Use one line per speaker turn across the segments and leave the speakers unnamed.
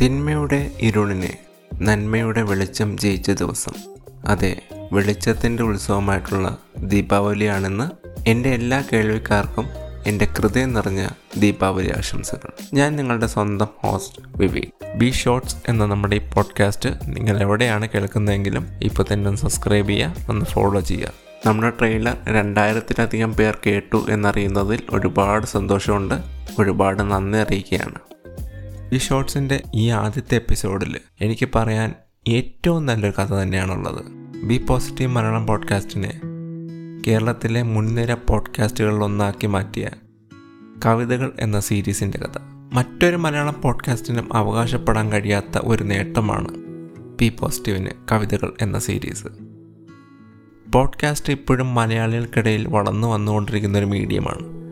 തിന്മയുടെ ഇരുളിനെ നന്മയുടെ വെളിച്ചം ജയിച്ച ദിവസം. അതെ വെളിച്ചത്തിന്റെ ഉത്സവമായിട്ടുള്ള ദീപാവലിയാണെന്ന് എന്റെ എല്ലാ കേൾവിക്കാർക്കും എന്റെ ഹൃദയം നിറഞ്ഞ ദീപാവലി ആശംസകൾ. ഞാൻ നിങ്ങളുടെ സ്വന്തം ഹോസ്റ്റ് വിവേക്. ബി ഷോർട്സ് എന്ന നമ്മുടെ ഈ പോഡ്കാസ്റ്റ് നിങ്ങൾ എവിടെയാണ് കേൾക്കുന്നതെങ്കിലും ഇപ്പോൾ തന്നെ ഒന്ന് സബ്സ്ക്രൈബ് ചെയ്യുക ഒന്ന് ഫോളോ ചെയ്യുക. നമ്മുടെ ട്രെയിലർ രണ്ടായിരത്തിലധികം പേർ കേട്ടു എന്നറിയുന്നതിൽ ഒരുപാട് സന്തോഷമുണ്ട് ഒരുപാട് നന്ദി അറിയിക്കുകയാണ്. ഈ ഷോർട്സിന്റെ ഈ ആദ്യത്തെ എപ്പിസോഡിൽ എനിക്ക് പറയാൻ ഏറ്റവും നല്ലൊരു കഥ തന്നെയാണുള്ളത്. ബി പോസിറ്റീവ് മലയാളം പോഡ്കാസ്റ്റിനെ കേരളത്തിലെ മുൻനിര പോഡ്കാസ്റ്റുകളിലൊന്നാക്കി മാറ്റിയ കവിതകൾ എന്ന സീരീസിന്റെ കഥ. മറ്റൊരു മലയാളം പോഡ്കാസ്റ്റിനും അവകാശപ്പെടാൻ കഴിയാത്ത ഒരു നേട്ടമാണ് പി പോസിറ്റീവിന് കവിതകൾ എന്ന സീരീസ്. പോഡ്കാസ്റ്റ് ഇപ്പോഴും മലയാളികൾക്കിടയിൽ വളർന്നു വന്നുകൊണ്ടിരിക്കുന്ന ഒരു മീഡിയമാണ്.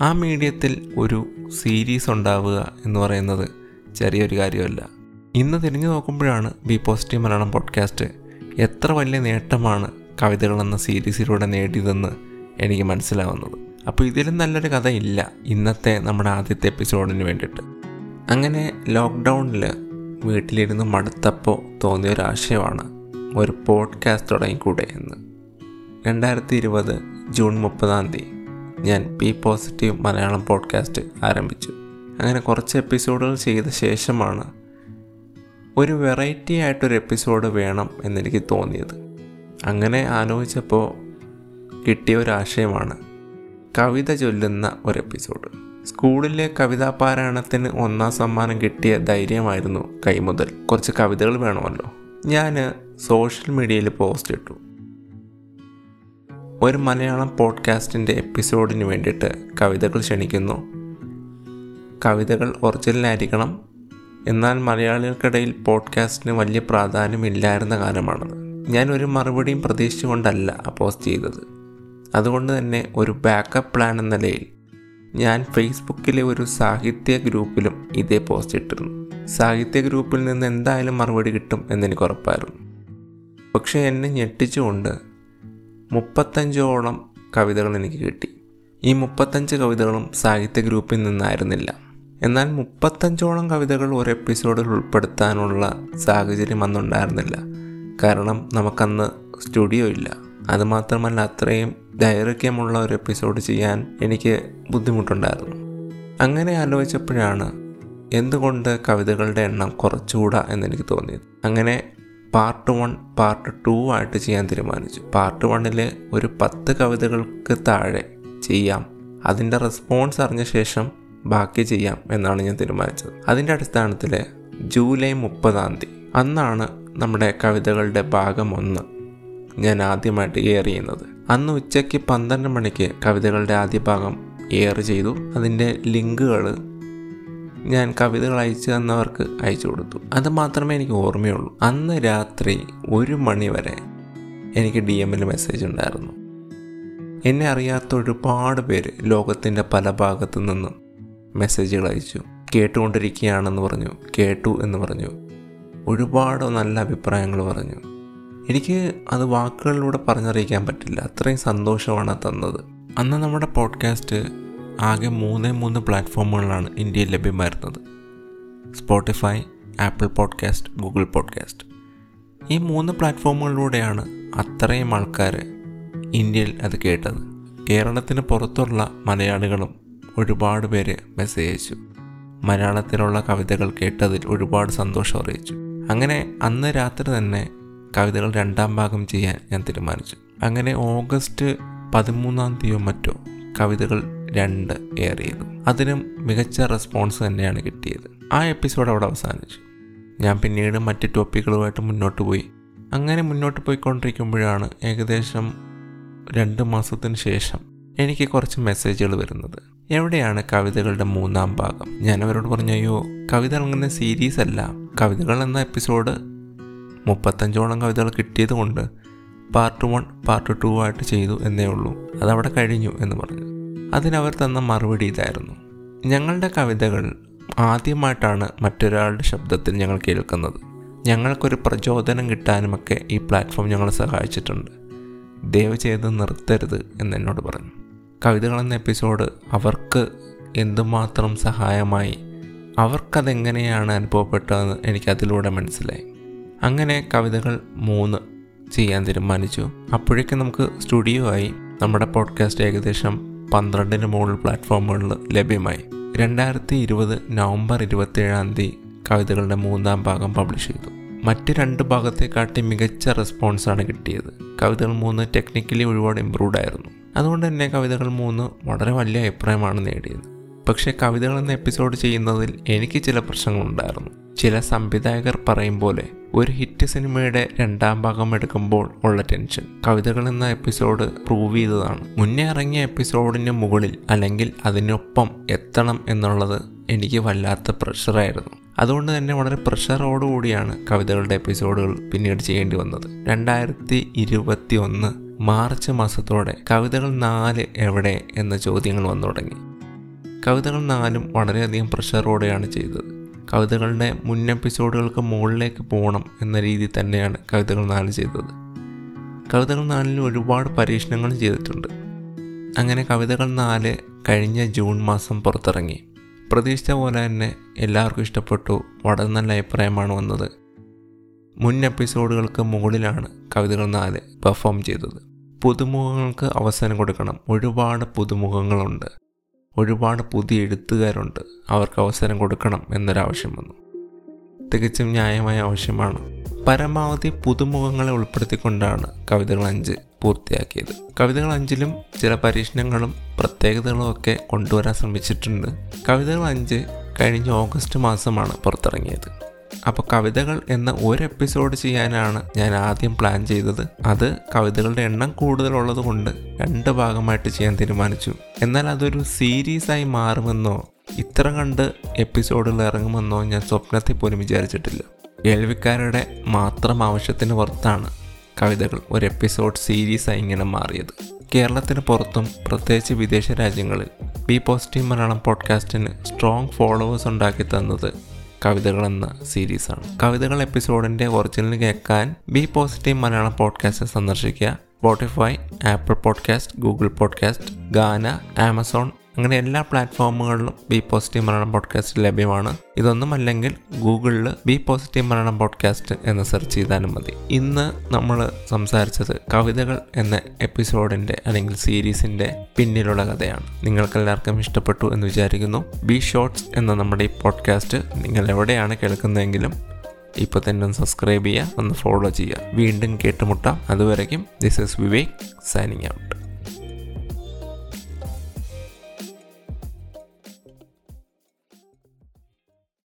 ആ മീഡിയത്തിൽ ഒരു സീരീസ് ഉണ്ടാവുക എന്ന് പറയുന്നത് ചെറിയൊരു കാര്യമല്ല. ഇന്ന് തിരിഞ്ഞു നോക്കുമ്പോഴാണ് ബി പോസിറ്റീവ് മലയാളം പോഡ്കാസ്റ്റ് എത്ര വലിയ നേട്ടമാണ് കവിതകൾ എന്ന സീരീസിലൂടെ നേടിയതെന്ന് എനിക്ക് മനസ്സിലാവുന്നത്. അപ്പോൾ ഇതിലും നല്ലൊരു കഥയില്ല ഇന്നത്തെ നമ്മുടെ ആദ്യത്തെ എപ്പിസോഡിന് വേണ്ടിയിട്ട്. അങ്ങനെ ലോക്ക്ഡൗണിൽ വീട്ടിലിരുന്ന് മടുത്തപ്പോൾ തോന്നിയ ഒരു ആശയമാണ് ഒരു പോഡ്കാസ്റ്റ് തുടങ്ങിക്കൂടെ എന്ന്. രണ്ടായിരത്തി ഇരുപത് ജൂൺ മുപ്പതാം തീയതി ഞാൻ പി പോസിറ്റീവ് മലയാളം പോഡ്കാസ്റ്റ് ആരംഭിച്ചു. അങ്ങനെ കുറച്ച് എപ്പിസോഡുകൾ ചെയ്ത ശേഷമാണ് ഒരു വെറൈറ്റി ആയിട്ടൊരു എപ്പിസോഡ് വേണം എന്നെനിക്ക് തോന്നിയത്. അങ്ങനെ ആലോചിച്ചപ്പോൾ കിട്ടിയ ഒരു ആശയമാണ് കവിത ചൊല്ലുന്ന ഒരു എപ്പിസോഡ്. സ്കൂളിലെ കവിതാ പാരായണത്തിന് ഒന്നാം സമ്മാനം കിട്ടിയ ധൈര്യമായിരുന്നു കൈമുതൽ. കുറച്ച് കവിതകൾ വേണമല്ലോ. ഞാൻ സോഷ്യൽ മീഡിയയിൽ പോസ്റ്റ് ഇട്ടു. ഒരു മലയാളം പോഡ്കാസ്റ്റിന്റെ എപ്പിസോഡിന് വേണ്ടിയിട്ട് കവിതകൾ ക്ഷണിക്കുന്നു. കവിതകൾ ഒറിജിനലായിരിക്കണം. എന്നാൽ മലയാളികൾക്കിടയിൽ പോഡ്കാസ്റ്റിന് വലിയ പ്രാധാന്യമില്ലായിരുന്ന കാലമാണത്. ഞാൻ ഒരു മറുപടിയും പ്രതീക്ഷിച്ചുകൊണ്ടല്ല പോസ്റ്റ് ചെയ്തത്. അതുകൊണ്ട് തന്നെ ഒരു ബാക്കപ്പ് പ്ലാൻ എന്ന നിലയിൽ ഞാൻ ഫേസ്ബുക്കിലെ ഒരു സാഹിത്യ ഗ്രൂപ്പിലും ഇതേ പോസ്റ്റ് ഇട്ടിരുന്നു. സാഹിത്യ ഗ്രൂപ്പിൽ നിന്ന് എന്തായാലും മറുപടി കിട്ടും എന്നെനിക്ക് ഉറപ്പായിരുന്നു. പക്ഷേ എന്നെ ഞെട്ടിച്ചുകൊണ്ട് മുപ്പത്തഞ്ചോളം കവിതകൾ എനിക്ക് കിട്ടി. ഈ മുപ്പത്തഞ്ച് കവിതകളും സാഹിത്യ ഗ്രൂപ്പിൽ നിന്നായിരുന്നില്ല. എന്നാൽ മുപ്പത്തഞ്ചോളം കവിതകൾ ഒരു എപ്പിസോഡിൽ ഉൾപ്പെടുത്താനുള്ള സാഹചര്യം അന്നുണ്ടായിരുന്നില്ല. കാരണം നമുക്കന്ന് സ്റ്റുഡിയോ ഇല്ല. അതുമാത്രമല്ല അത്രയും ദൈർഘ്യമുള്ള ഒരു എപ്പിസോഡ് ചെയ്യാൻ എനിക്ക് ബുദ്ധിമുട്ടുണ്ടായിരുന്നു. അങ്ങനെ ആലോചിച്ചപ്പോഴാണ് എന്തുകൊണ്ട് കവിതകളുടെ എണ്ണം കുറച്ചുകൂടാ എന്നെനിക്ക് തോന്നിയത്. അങ്ങനെ പാർട്ട് വൺ പാർട്ട് ടു ആയിട്ട് ചെയ്യാൻ തീരുമാനിച്ചു. പാർട്ട് വണ്ണിൽ ഒരു പത്ത് കവിതകൾക്ക് താഴെ ചെയ്യാം. അതിന്റെ റെസ്പോൺസ് അറിഞ്ഞ ശേഷം ബാക്കി ചെയ്യാം എന്നാണ് ഞാൻ തീരുമാനിച്ചത്. അതിന്റെ അടിസ്ഥാനത്തിൽ ജൂലൈ മുപ്പതാം തീയതി. അന്നാണ് നമ്മുടെ കവിതകളുടെ ഭാഗം ഒന്ന് ഞാൻ ആദ്യമായിട്ട് എയർ ചെയ്യുന്നത്. അന്ന് ഉച്ചയ്ക്ക് പന്ത്രണ്ട് മണിക്ക് കവിതകളുടെ ആദ്യ ഭാഗം എയർ ചെയ്തു. അതിന്റെ ലിങ്കുകൾ ഞാൻ കവിതകൾ അയച്ചു തന്നവർക്ക് അയച്ചു കൊടുത്തു. അത് മാത്രമേ എനിക്ക് ഓർമ്മയുള്ളൂ. അന്ന് രാത്രി ഒരു മണി വരെ എനിക്ക് ഡി എമ്മിൽ മെസ്സേജ് ഉണ്ടായിരുന്നു. എന്നെ അറിയാത്ത ഒരുപാട് പേര് ലോകത്തിന്റെ പല ഭാഗത്തു നിന്നും മെസ്സേജുകൾ അയച്ചു. കേട്ടുകൊണ്ടിരിക്കുകയാണെന്ന് പറഞ്ഞു. കേട്ടു എന്ന് പറഞ്ഞു. ഒരുപാട് നല്ല അഭിപ്രായങ്ങൾ പറഞ്ഞു. എനിക്ക് അത് വാക്കുകളിലൂടെ പറഞ്ഞറിയിക്കാൻ പറ്റില്ല. അത്രയും സന്തോഷമാണ് തന്നത്. അന്ന് നമ്മുടെ പോഡ്കാസ്റ്റ് ആകെ മൂന്നേ മൂന്ന് പ്ലാറ്റ്ഫോമുകളിലാണ് ഇന്ത്യയിൽ ലഭ്യമായിരുന്നത്. Spotify Apple podcast Google podcast. ഈ മൂന്ന് പ്ലാറ്റ്ഫോമുകളിലൂടെയാണ് അത്രയും ആൾക്കാർ ഇന്ത്യയിൽ അത് കേട്ടത്. കേരളത്തിന് പുറത്തുള്ള മലയാളികളും ഒരുപാട് പേര് മെസ്സേജ് അയച്ചു. മലയാളത്തിലുള്ള കവിതകൾ കേട്ടതിൽ ഒരുപാട് സന്തോഷം അറിയിച്ചു. അങ്ങനെ അന്ന് രാത്രി തന്നെ കവിതകൾ രണ്ടാം ഭാഗം ചെയ്യാൻ ഞാൻ തീരുമാനിച്ചു. അങ്ങനെ ഓഗസ്റ്റ് പതിമൂന്നാം തീയതിയോ മറ്റോ കവിതകൾ രണ്ട് എയർ ചെയ്തു. അതിനും മികച്ച റെസ്പോൺസ് തന്നെയാണ് കിട്ടിയത്. ആ എപ്പിസോഡ് അവിടെ അവസാനിച്ചു. ഞാൻ പിന്നീട് മറ്റ് ടോപ്പിക്കുകളുമായിട്ട് മുന്നോട്ട് പോയി. അങ്ങനെ മുന്നോട്ട് പോയിക്കൊണ്ടിരിക്കുമ്പോഴാണ് ഏകദേശം രണ്ട് മാസത്തിന് ശേഷം എനിക്ക് കുറച്ച് മെസ്സേജുകൾ വരുന്നത്. എവിടെയാണ് കവിതകളുടെ മൂന്നാം ഭാഗം? ഞാൻ അവരോട് പറഞ്ഞു അയ്യോ കവിത ഇറങ്ങുന്ന സീരീസ് അല്ല. കവിതകൾ എന്ന എപ്പിസോഡ് മുപ്പത്തഞ്ചോളം കവിതകൾ കിട്ടിയത് കൊണ്ട് പാർട്ട് വൺ പാർട്ട് ടു ആയിട്ട് ചെയ്തു എന്നേ ഉള്ളൂ. അതവിടെ കഴിഞ്ഞു എന്ന് പറഞ്ഞു. അതിനവർ തന്ന മറുപടി ഇതായിരുന്നു. ഞങ്ങളുടെ കവിതകൾ ആദ്യമായിട്ടാണ് മറ്റൊരാളുടെ ശബ്ദത്തിൽ ഞങ്ങൾ കേൾക്കുന്നത്. ഞങ്ങൾക്കൊരു പ്രചോദനം കിട്ടാനുമൊക്കെ ഈ പ്ലാറ്റ്ഫോം ഞങ്ങളെ സഹായിച്ചിട്ടുണ്ട്. ദയവ് ചെയ്ത് നിർത്തരുത് എന്നെന്നോട് പറഞ്ഞു. കവിതകൾ എന്ന എപ്പിസോഡ് അവർക്ക് എന്തുമാത്രം സഹായമായി? അവർക്കതെങ്ങനെയാണ് അനുഭവപ്പെട്ടതെന്ന് എനിക്കതിലൂടെ മനസ്സിലായി. അങ്ങനെ കവിതകൾ മൂന്ന് ചെയ്യാൻ തീരുമാനിച്ചു. അപ്പോഴേക്കും നമുക്ക് സ്റ്റുഡിയോ ആയി നമ്മുടെ പോഡ്കാസ്റ്റ് ഏകദേശം പന്ത്രണ്ടിന് മുകളിൽ പ്ലാറ്റ്ഫോമുകളിൽ ലഭ്യമായി. രണ്ടായിരത്തി ഇരുപത് നവംബർ ഇരുപത്തേഴാം തീയതി കവിതകളുടെ മൂന്നാം ഭാഗം പബ്ലിഷ് ചെയ്തു. മറ്റ് രണ്ട് ഭാഗത്തെക്കാട്ടി മികച്ച റെസ്പോൺസാണ് കിട്ടിയത്. കവിതകൾ മൂന്ന് ടെക്നിക്കലി ഒരുപാട് ഇമ്പ്രൂവ്ഡ് ആയിരുന്നു. അതുകൊണ്ട് തന്നെ കവിതകൾ മൂന്ന് വളരെ വലിയ അഭിപ്രായമാണ് നേടിയത്. പക്ഷേ കവിതകൾ എന്ന എപ്പിസോഡ് ചെയ്യുന്നതിൽ എനിക്ക് ചില പ്രശ്നങ്ങളുണ്ടായിരുന്നു. ചില സംവിധായകർ പറയും പോലെ ഒരു ഹിറ്റ് സിനിമയുടെ രണ്ടാം ഭാഗം എടുക്കുമ്പോൾ ഉള്ള ടെൻഷൻ കവിതകൾ എന്ന എപ്പിസോഡ് പ്രൂവ് ചെയ്തതാണ്. മുന്നേ ഇറങ്ങിയ എപ്പിസോഡിന് മുകളിൽ അല്ലെങ്കിൽ അതിനൊപ്പം എത്തണം എന്നുള്ളത് എനിക്ക് വല്ലാത്ത പ്രഷറായിരുന്നു അതുകൊണ്ട് തന്നെ വളരെ പ്രഷറോടുകൂടിയാണ് കവിതകളുടെ എപ്പിസോഡുകൾ പിന്നീട് ചെയ്യേണ്ടി വന്നത്. രണ്ടായിരത്തി ഇരുപത്തി ഒന്ന് മാർച്ച് മാസത്തോടെ കവിതകൾ നാല് എവിടെ എന്ന ചോദ്യങ്ങൾ വന്നു തുടങ്ങി. കവിതകൾ നാലും വളരെയധികം പ്രഷറോടെയാണ് ചെയ്തത്. കവിതകളുടെ മുൻ എപ്പിസോഡുകൾക്ക് മുകളിലേക്ക് പോകണം എന്ന രീതി തന്നെയാണ് കവിതകൾ നാല് ചെയ്തത്. കവിതകൾ നാലിൽ ഒരുപാട് പരീക്ഷണങ്ങൾ ചെയ്തിട്ടുണ്ട്. അങ്ങനെ കവിതകൾ നാല് കഴിഞ്ഞ ജൂൺ മാസം പുറത്തിറങ്ങി. പ്രതീക്ഷിച്ച പോലെ തന്നെ എല്ലാവർക്കും ഇഷ്ടപ്പെട്ടു. വളരെ നല്ല അഭിപ്രായമാണ് വന്നത്. മുൻ എപ്പിസോഡുകൾക്ക് മുകളിലാണ് കവിതകൾ നാല് പെർഫോം ചെയ്തത്. പുതുമുഖങ്ങൾക്ക് അവസരം കൊടുക്കണം. ഒരുപാട് പുതുമുഖങ്ങളുണ്ട്. ഒരുപാട് പുതിയ എഴുത്തുകാരുണ്ട്. അവർക്ക് അവസരം കൊടുക്കണം എന്നൊരാവശ്യം വന്നു. തികച്ചും ന്യായമായ ആവശ്യമാണ്. പരമാവധി പുതുമുഖങ്ങളെ ഉൾപ്പെടുത്തിക്കൊണ്ടാണ് കവിതകൾ അഞ്ച് പൂർത്തിയാക്കിയത്. കവിതകൾ അഞ്ചിലും ചില പരീക്ഷണങ്ങളും പ്രത്യേകതകളും ഒക്കെ കൊണ്ടുവരാൻ ശ്രമിച്ചിട്ടുണ്ട്. കവിതകൾ അഞ്ച് കഴിഞ്ഞ ഓഗസ്റ്റ് മാസമാണ് പുറത്തിറങ്ങിയത്. അപ്പോൾ കവിതകൾ എന്ന ഒരു എപ്പിസോഡ് ചെയ്യാനാണ് ഞാൻ ആദ്യം പ്ലാൻ ചെയ്തത്. അത് കവിതകളുടെ എണ്ണം കൂടുതലുള്ളത് കൊണ്ട് രണ്ട് ഭാഗമായിട്ട് ചെയ്യാൻ തീരുമാനിച്ചു. എന്നാൽ അതൊരു സീരീസായി മാറുമെന്നോ ഇത്ര കണ്ട് എപ്പിസോഡുകൾ ഇറങ്ങുമെന്നോ ഞാൻ സ്വപ്നത്തിൽ പോലും വിചാരിച്ചിട്ടില്ല. കേൾവിക്കാരുടെ മാത്രം ആവശ്യത്തിന് പുറത്താണ് കവിതകൾ ഒരു എപ്പിസോഡ് സീരീസായി ഇങ്ങനെ മാറിയത്. കേരളത്തിന് പുറത്തും പ്രത്യേകിച്ച് വിദേശ രാജ്യങ്ങളിൽ ബി പോസിറ്റീവ് മലയാളം പോഡ്കാസ്റ്റിന് സ്ട്രോങ് ഫോളോവേഴ്സ് ഉണ്ടാക്കി തന്നത് കവിതകൾ എന്ന സീരീസാണ്. കവിതകൾ എപ്പിസോഡിന്റെ ഒറിജിനൽ കേൾക്കാൻ ബി പോസിറ്റീവ് മലയാളം പോഡ്കാസ്റ്റ് സന്ദർശിക്കുക. Spotify Apple podcast Google podcast Gaana Amazon അങ്ങനെ എല്ലാ പ്ലാറ്റ്ഫോമുകളിലും ബി പോസിറ്റീവ് മലയാളം പോഡ്കാസ്റ്റ് ലഭ്യമാണ്. ഇതൊന്നും അല്ലെങ്കിൽ ഗൂഗിളിൽ ബി പോസിറ്റീവ് മലയാളം പോഡ്കാസ്റ്റ് എന്ന് സെർച്ച് ചെയ്താലും മതി. ഇന്ന് നമ്മൾ സംസാരിച്ചത് കവിതകൾ എന്ന എപ്പിസോഡിന്റെ അല്ലെങ്കിൽ സീരീസിന്റെ പിന്നിലുള്ള കഥയാണ്. നിങ്ങൾക്കെല്ലാവർക്കും ഇഷ്ടപ്പെട്ടു എന്ന് വിചാരിക്കുന്നു. ബി ഷോർട്സ് എന്ന നമ്മുടെ ഈ പോഡ്കാസ്റ്റ് നിങ്ങൾ എവിടെയാണ് കേൾക്കുന്നതെങ്കിലും ഇപ്പോൾ തന്നെ ഒന്ന് സബ്സ്ക്രൈബ് ചെയ്യുക ഒന്ന് ഫോളോ ചെയ്യുക. വീണ്ടും കേട്ടുമുട്ടാം. അതുവരയ്ക്കും this is Vivek signing out